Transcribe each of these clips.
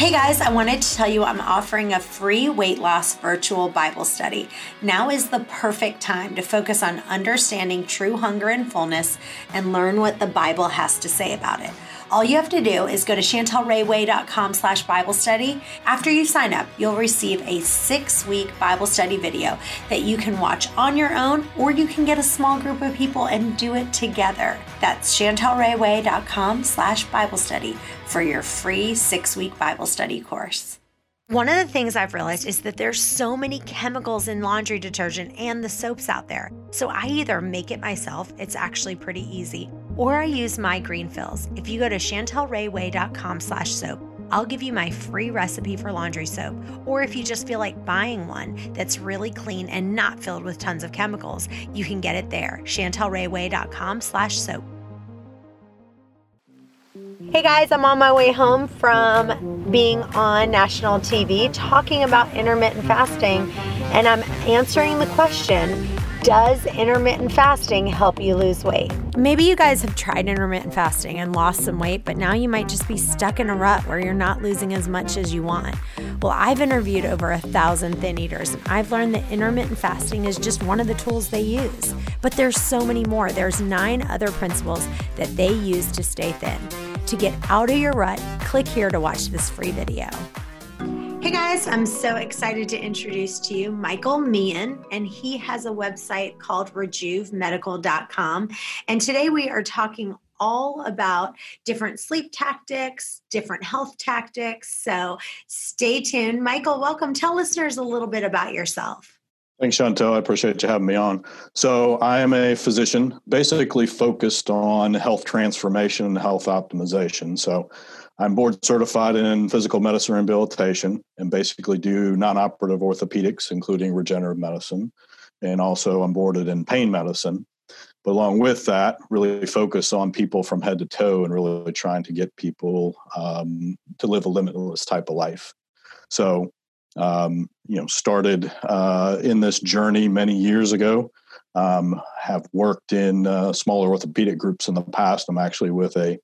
Hey guys, I wanted to tell you I'm offering a free weight loss virtual Bible study. Now is the perfect time to focus on understanding true hunger and fullness and learn what the Bible has to say about it. All you have to do is go to chantelrayway.com slash Bible study. After you sign up, you'll receive a six week Bible study video that you can watch on your own or you can get a small group of people and do it together. That's chantelrayway.com slash Bible study for your free six week Bible study course. One of the things I've realized is that there's so many chemicals in laundry detergent and the soaps out there. So I either make it myself, it's actually pretty easy, or I use my green fills. If you go to chantelrayway.com slash soap, I'll give you my free recipe for laundry soap. Or if you just feel like buying one that's really clean and not filled with tons of chemicals, you can get it there. chantelrayway.com slash soap. Hey guys, I'm on my way home from being on national TV talking about intermittent fasting, and I'm answering the question Does intermittent fasting help you lose weight? Maybe you guys have tried intermittent fasting and lost some weight, but now you might just be stuck in a rut where you're not losing as much as you want. Well, I've interviewed over a thousand thin eaters, and I've learned that intermittent fasting is just one of the tools they use. But there's so many more. There's nine other principles that they use to stay thin. To get out of your rut, click here to watch this free video. Hey guys, I'm so excited to introduce to you Michael Meehan, and he has a website called rejuvemedical.com. And today we are talking all about different sleep tactics, different health tactics. So stay tuned. Michael, welcome. Tell listeners a little bit about yourself. Thanks, Chantel. I appreciate you having me on. So, I am a physician, basically focused on health transformation and health optimization. So, I'm board certified in physical medicine rehabilitation and basically do non operative orthopedics, including regenerative medicine. And also, I'm boarded in pain medicine. But along with that, really focus on people from head to toe and really trying to get people um, to live a limitless type of life. So, um, you know, started uh, in this journey many years ago. Um, have worked in uh, smaller orthopedic groups in the past. I'm actually with a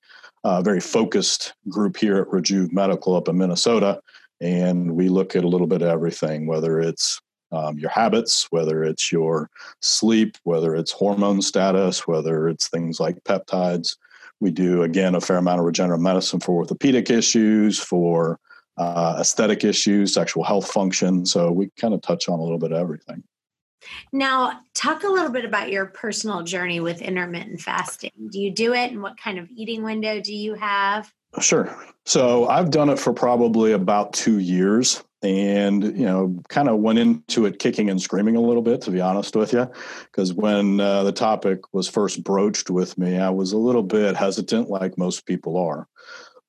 uh, very focused group here at Rejuve Medical up in Minnesota, and we look at a little bit of everything, whether it's um, your habits, whether it's your sleep, whether it's hormone status, whether it's things like peptides. We do again a fair amount of regenerative medicine for orthopedic issues, for uh, aesthetic issues, sexual health function. So we kind of touch on a little bit of everything. Now, talk a little bit about your personal journey with intermittent fasting. Do you do it and what kind of eating window do you have? Sure. So I've done it for probably about two years and, you know, kind of went into it kicking and screaming a little bit, to be honest with you. Because when uh, the topic was first broached with me, I was a little bit hesitant, like most people are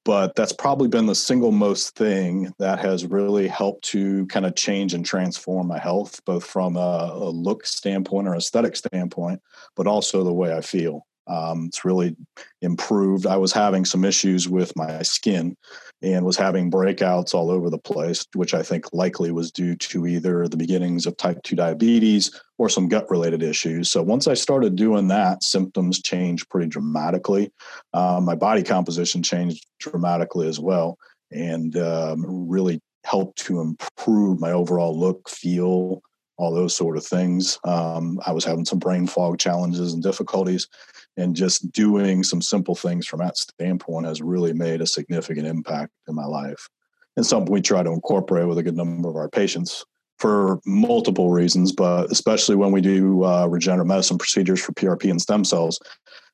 but that's probably been the single most thing that has really helped to kind of change and transform my health, both from a, a look standpoint or aesthetic standpoint, but also the way I feel. Um, it's really improved. I was having some issues with my skin and was having breakouts all over the place, which I think likely was due to either the beginnings of type 2 diabetes or some gut related issues. So once I started doing that, symptoms changed pretty dramatically. Um, my body composition changed dramatically as well and um, really helped to improve my overall look, feel, all those sort of things. Um, I was having some brain fog challenges and difficulties, and just doing some simple things from that standpoint has really made a significant impact in my life. And something we try to incorporate with a good number of our patients for multiple reasons, but especially when we do uh, regenerative medicine procedures for PRP and stem cells.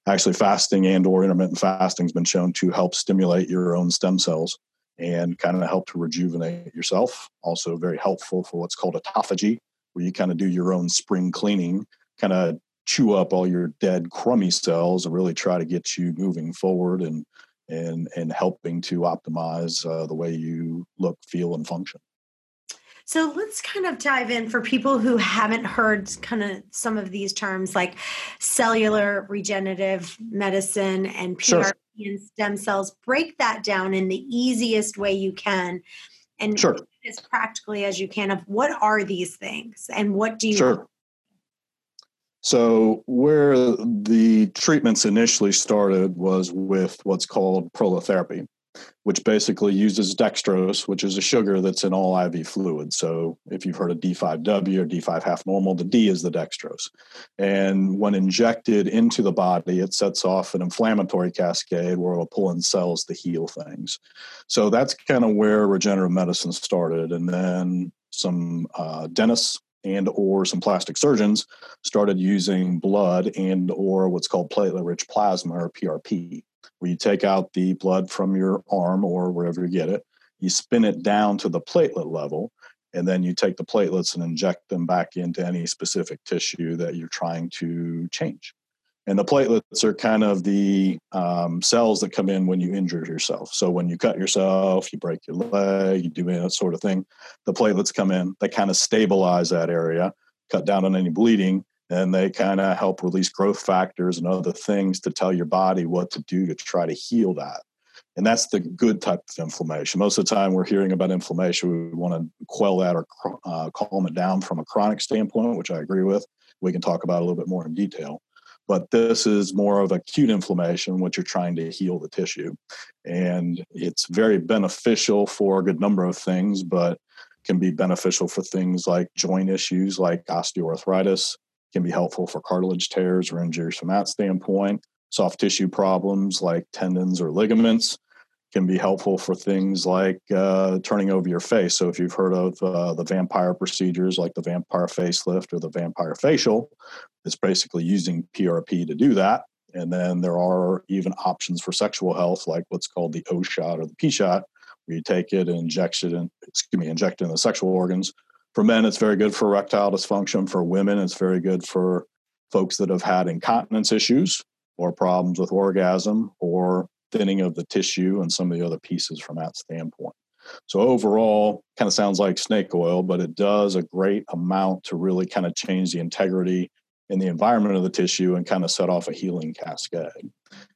Actually, fasting and or intermittent fasting has been shown to help stimulate your own stem cells and kind of help to rejuvenate yourself. Also, very helpful for what's called autophagy, where you kind of do your own spring cleaning, kind of chew up all your dead crummy cells and really try to get you moving forward and and and helping to optimize uh, the way you look, feel, and function. So let's kind of dive in for people who haven't heard kind of some of these terms like cellular regenerative medicine and PRP sure. and stem cells. Break that down in the easiest way you can and sure. As practically as you can of what are these things and what do you sure. So, where the treatments initially started was with what's called prolotherapy which basically uses dextrose, which is a sugar that's in all IV fluid. So if you've heard of D5W or D5 half normal, the D is the dextrose. And when injected into the body, it sets off an inflammatory cascade where it'll pull in cells to heal things. So that's kind of where regenerative medicine started. And then some uh, dentists and or some plastic surgeons started using blood and or what's called platelet rich plasma or PRP where you take out the blood from your arm or wherever you get it, you spin it down to the platelet level, and then you take the platelets and inject them back into any specific tissue that you're trying to change. And the platelets are kind of the um, cells that come in when you injure yourself. So when you cut yourself, you break your leg, you do that sort of thing, the platelets come in, they kind of stabilize that area, cut down on any bleeding, and they kind of help release growth factors and other things to tell your body what to do to try to heal that. And that's the good type of inflammation. Most of the time, we're hearing about inflammation. We want to quell that or uh, calm it down from a chronic standpoint, which I agree with. We can talk about a little bit more in detail. But this is more of acute inflammation, which you're trying to heal the tissue. And it's very beneficial for a good number of things, but can be beneficial for things like joint issues like osteoarthritis, can be helpful for cartilage tears or injuries from that standpoint. Soft tissue problems like tendons or ligaments can be helpful for things like uh, turning over your face. So, if you've heard of uh, the vampire procedures like the vampire facelift or the vampire facial, it's basically using PRP to do that. And then there are even options for sexual health, like what's called the O shot or the P shot, where you take it and inject it in, excuse me, inject it in the sexual organs for men, it's very good for erectile dysfunction. For women, it's very good for folks that have had incontinence issues or problems with orgasm or thinning of the tissue and some of the other pieces from that standpoint. So overall, kind of sounds like snake oil, but it does a great amount to really kind of change the integrity in the environment of the tissue and kind of set off a healing cascade.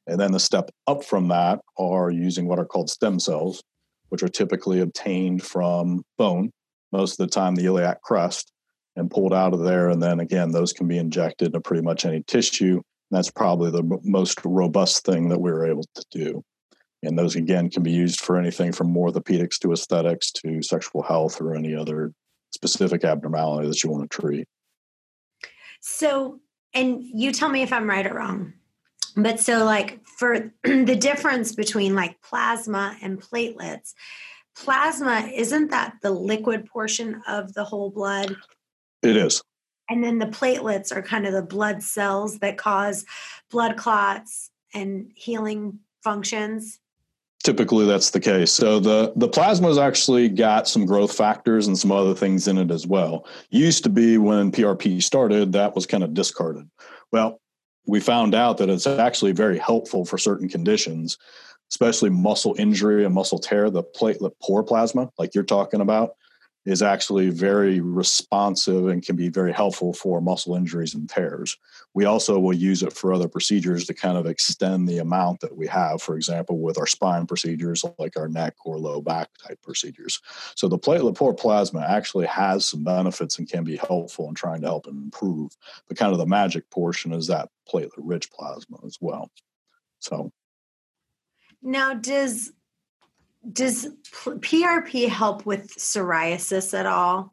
And then the step up from that are using what are called stem cells, which are typically obtained from bone most of the time the iliac crest and pulled out of there. And then again, those can be injected into pretty much any tissue. that's probably the most robust thing that we were able to do. And those again can be used for anything from orthopedics to aesthetics to sexual health or any other specific abnormality that you want to treat. So, and you tell me if I'm right or wrong. But so, like, for the difference between like plasma and platelets, plasma isn't that the liquid portion of the whole blood? It is. And then the platelets are kind of the blood cells that cause blood clots and healing functions? Typically that's the case. So the the plasma's actually got some growth factors and some other things in it as well. Used to be when prp started that was kind of discarded. Well we found out that it's actually very helpful for certain conditions especially muscle injury and muscle tear, the platelet poor plasma, like you're talking about, is actually very responsive and can be very helpful for muscle injuries and tears. We also will use it for other procedures to kind of extend the amount that we have, for example, with our spine procedures like our neck or low back type procedures. So the platelet poor plasma actually has some benefits and can be helpful in trying to help improve. But kind of the magic portion is that platelet rich plasma as well. So now, does does PRP help with psoriasis at all?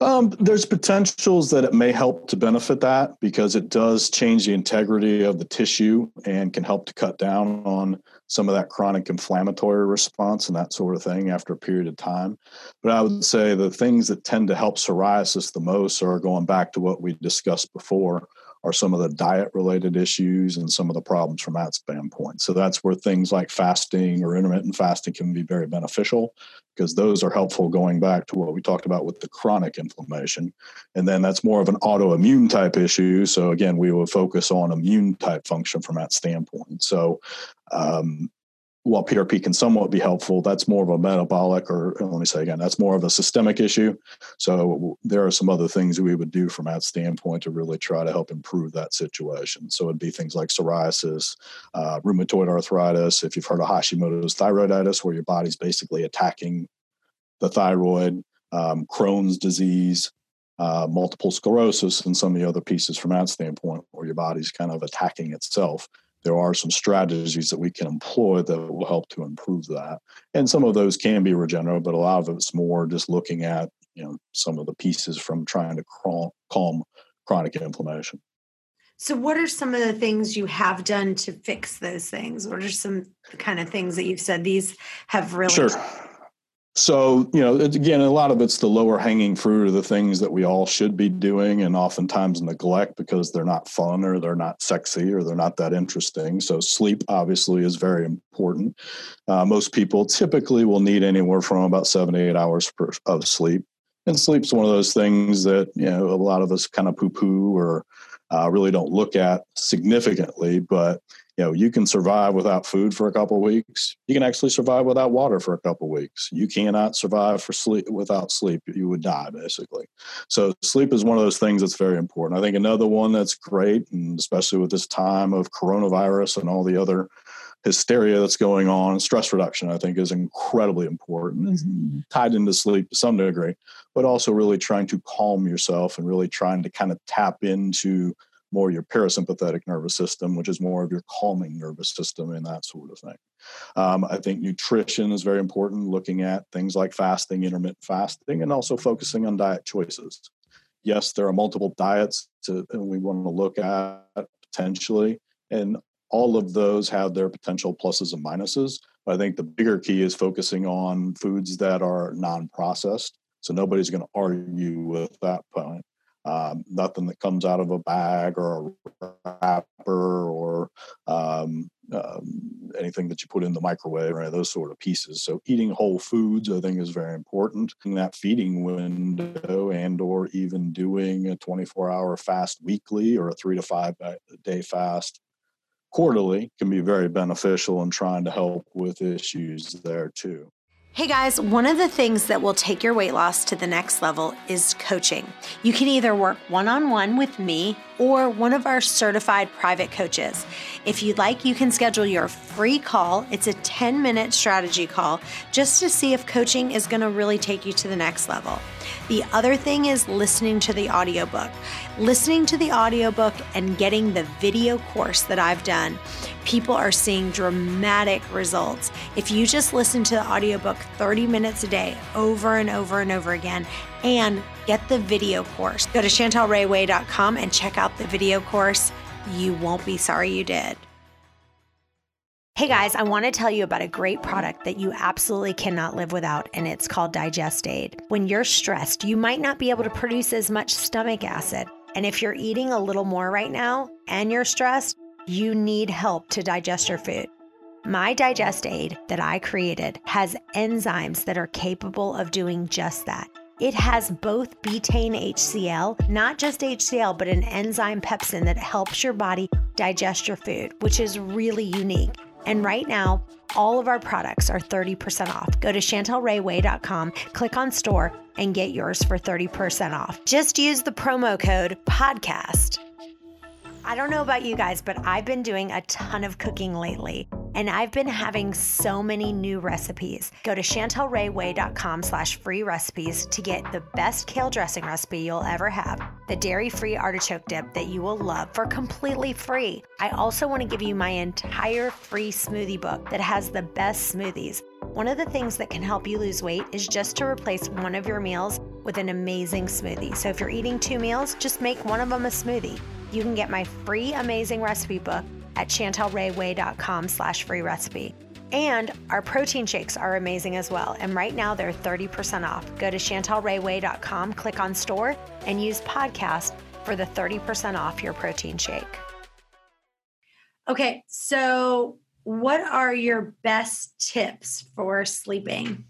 Um, there's potentials that it may help to benefit that because it does change the integrity of the tissue and can help to cut down on some of that chronic inflammatory response and that sort of thing after a period of time. But I would say the things that tend to help psoriasis the most are going back to what we discussed before are some of the diet related issues and some of the problems from that standpoint. So that's where things like fasting or intermittent fasting can be very beneficial because those are helpful going back to what we talked about with the chronic inflammation. And then that's more of an autoimmune type issue. So again, we will focus on immune type function from that standpoint. So um, while PRP can somewhat be helpful, that's more of a metabolic, or let me say again, that's more of a systemic issue. So there are some other things we would do from that standpoint to really try to help improve that situation. So it'd be things like psoriasis, uh, rheumatoid arthritis. If you've heard of Hashimoto's thyroiditis, where your body's basically attacking the thyroid, um, Crohn's disease, uh, multiple sclerosis, and some of the other pieces from that standpoint, where your body's kind of attacking itself there are some strategies that we can employ that will help to improve that. And some of those can be regenerative, but a lot of it's more just looking at you know some of the pieces from trying to calm chronic inflammation. So, what are some of the things you have done to fix those things? What are some kind of things that you've said these have really? Sure so you know again a lot of it's the lower hanging fruit of the things that we all should be doing and oftentimes neglect because they're not fun or they're not sexy or they're not that interesting. So sleep obviously is very important. Uh, most people typically will need anywhere from about seven to eight hours per, of sleep. And sleep's one of those things that you know a lot of us kind of poo poo or uh, really don't look at significantly but you know you can survive without food for a couple of weeks. You can actually survive without water for a couple of weeks. You cannot survive for sleep without sleep. You would die basically. So sleep is one of those things that's very important. I think another one that's great and especially with this time of coronavirus and all the other hysteria that's going on stress reduction i think is incredibly important. Mm-hmm. tied into sleep to some degree but also really trying to calm yourself and really trying to kind of tap into more your parasympathetic nervous system, which is more of your calming nervous system and that sort of thing. Um, I think nutrition is very important, looking at things like fasting, intermittent fasting, and also focusing on diet choices. Yes, there are multiple diets to, we want to look at potentially, and all of those have their potential pluses and minuses. But I think the bigger key is focusing on foods that are non processed. So nobody's going to argue with that point um, nothing that comes out of a bag or a wrapper or um, um, anything that you put in the microwave or those sort of pieces. So eating whole foods, I think, is very important. In that feeding window, and or even doing a 24-hour fast weekly or a three to five day fast quarterly can be very beneficial in trying to help with issues there too. Hey guys, one of the things that will take your weight loss to the next level is coaching. You can either work one on one with me or one of our certified private coaches. If you'd like, you can schedule your free call. It's a 10 minute strategy call just to see if coaching is going to really take you to the next level. The other thing is listening to the audiobook. Listening to the audiobook and getting the video course that I've done, people are seeing dramatic results. If you just listen to the audiobook 30 minutes a day over and over and over again and get the video course, go to chantelrayway.com and check out the video course. You won't be sorry you did. Hey guys, I want to tell you about a great product that you absolutely cannot live without, and it's called Digest Aid. When you're stressed, you might not be able to produce as much stomach acid. And if you're eating a little more right now and you're stressed, you need help to digest your food. My Digest Aid that I created has enzymes that are capable of doing just that. It has both betaine HCl, not just HCl, but an enzyme pepsin that helps your body digest your food, which is really unique. And right now, all of our products are 30% off. Go to chantelrayway.com, click on store, and get yours for 30% off. Just use the promo code podcast. I don't know about you guys, but I've been doing a ton of cooking lately and I've been having so many new recipes. Go to chantelrayway.com slash free recipes to get the best kale dressing recipe you'll ever have, the dairy-free artichoke dip that you will love for completely free. I also want to give you my entire free smoothie book that has the best smoothies. One of the things that can help you lose weight is just to replace one of your meals with an amazing smoothie. So if you're eating two meals, just make one of them a smoothie. You can get my free amazing recipe book at chantelrayway.com slash free recipe. And our protein shakes are amazing as well. And right now they're 30% off. Go to chantelrayway.com, click on store, and use podcast for the 30% off your protein shake. Okay, so what are your best tips for sleeping?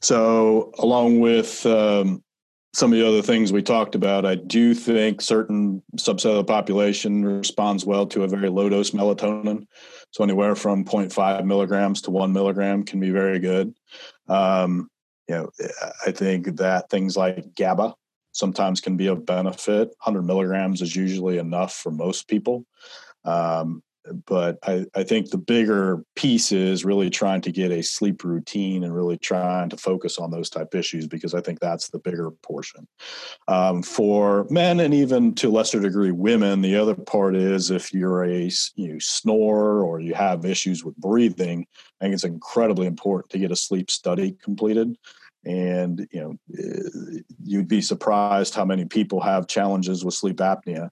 So, along with um, some of the other things we talked about, I do think certain subset of the population responds well to a very low dose melatonin. So anywhere from 0.5 milligrams to one milligram can be very good. Um, you know, I think that things like GABA sometimes can be of benefit. 100 milligrams is usually enough for most people. Um, but I, I think the bigger piece is really trying to get a sleep routine and really trying to focus on those type issues because I think that's the bigger portion. Um, for men and even to a lesser degree women, the other part is if you're a you snore or you have issues with breathing, I think it's incredibly important to get a sleep study completed and you know eh, you'd be surprised how many people have challenges with sleep apnea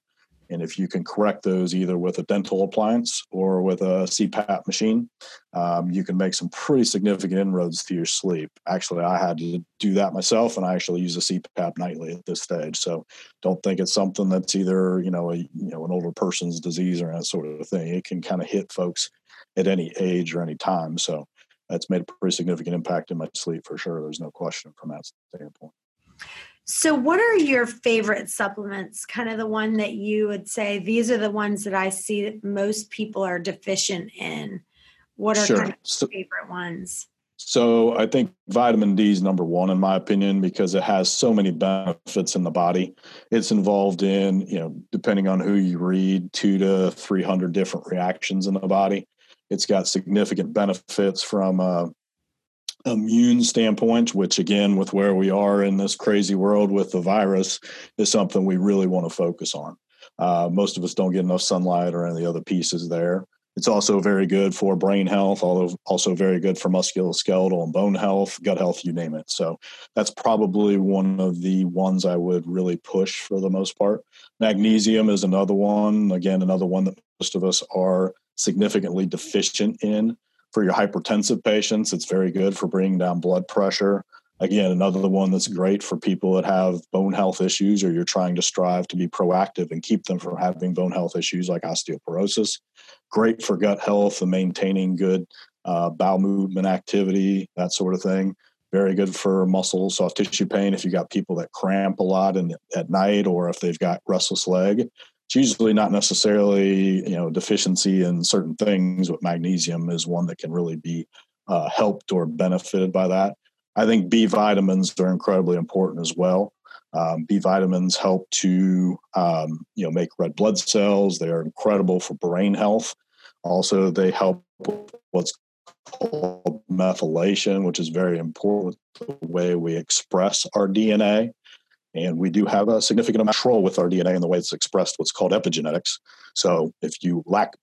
and if you can correct those either with a dental appliance or with a CPAP machine, um, you can make some pretty significant inroads to your sleep. Actually, I had to do that myself, and I actually use a CPAP nightly at this stage. So don't think it's something that's either you know a you know an older person's disease or that sort of thing. It can kind of hit folks at any age or any time. So that's made a pretty significant impact in my sleep for sure. There's no question from that standpoint. So, what are your favorite supplements? Kind of the one that you would say these are the ones that I see that most people are deficient in. What are sure. kind of so, favorite ones? So, I think vitamin D is number one in my opinion because it has so many benefits in the body. It's involved in, you know, depending on who you read, two to three hundred different reactions in the body. It's got significant benefits from uh, immune standpoint, which again, with where we are in this crazy world with the virus, is something we really want to focus on. Uh, most of us don't get enough sunlight or any of the other pieces there. It's also very good for brain health, although also very good for musculoskeletal and bone health, gut health, you name it. So that's probably one of the ones I would really push for the most part. Magnesium is another one. Again, another one that most of us are significantly deficient in for your hypertensive patients, it's very good for bringing down blood pressure. Again, another one that's great for people that have bone health issues or you're trying to strive to be proactive and keep them from having bone health issues like osteoporosis. Great for gut health and maintaining good uh, bowel movement activity, that sort of thing. Very good for muscle, soft tissue pain if you've got people that cramp a lot in, at night or if they've got restless leg it's usually not necessarily you know deficiency in certain things but magnesium is one that can really be uh, helped or benefited by that. I think b vitamins are incredibly important as well. Um, b vitamins help to um, you know make red blood cells. They are incredible for brain health. Also they help with what's called methylation which is very important the way we express our dna and we do have a significant amount of control with our DNA and the way it's expressed, what's called epigenetics. So if you lack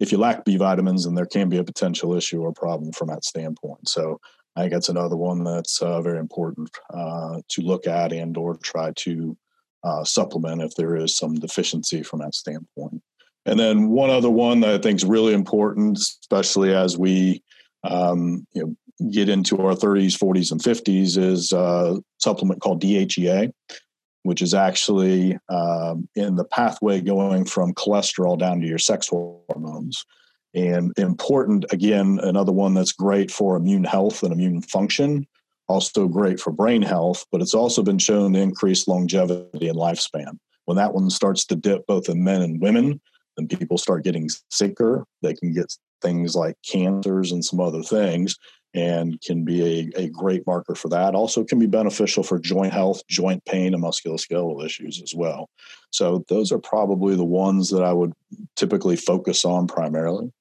if you lack B vitamins, then there can be a potential issue or problem from that standpoint. So I think that's another one that's uh, very important uh, to look at and or try to uh, supplement if there is some deficiency from that standpoint. And then one other one that I think is really important, especially as we um, you know get into our 30s, 40s, and 50s is a supplement called DHEA, which is actually um, in the pathway going from cholesterol down to your sex hormones. And important, again, another one that's great for immune health and immune function, also great for brain health, but it's also been shown to increase longevity and lifespan. When that one starts to dip both in men and women, then people start getting sicker. They can get things like cancers and some other things and can be a, a great marker for that. Also, can be beneficial for joint health, joint pain, and musculoskeletal issues as well. So, those are probably the ones that I would typically focus on primarily.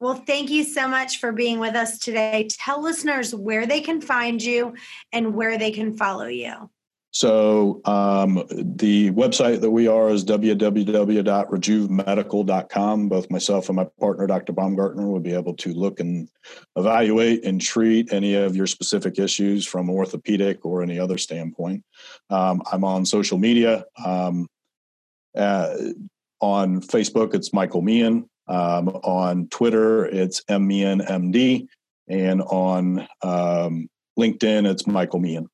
Well, thank you so much for being with us today. Tell listeners where they can find you and where they can follow you. So um, the website that we are is www.rejuvemedical.com. Both myself and my partner, Dr. Baumgartner, will be able to look and evaluate and treat any of your specific issues from orthopedic or any other standpoint. Um, I'm on social media. Um, uh, on Facebook, it's Michael Meehan. Um, on Twitter, it's MMeehanMD. And on um, LinkedIn, it's Michael Meehan.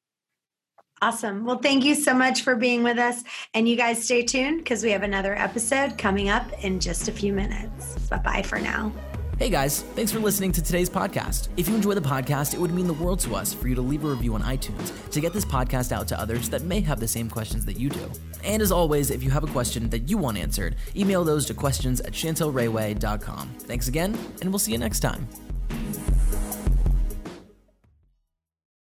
Awesome. Well, thank you so much for being with us. And you guys stay tuned because we have another episode coming up in just a few minutes. Bye bye for now. Hey guys, thanks for listening to today's podcast. If you enjoy the podcast, it would mean the world to us for you to leave a review on iTunes to get this podcast out to others that may have the same questions that you do. And as always, if you have a question that you want answered, email those to questions at chantelrayway.com. Thanks again, and we'll see you next time.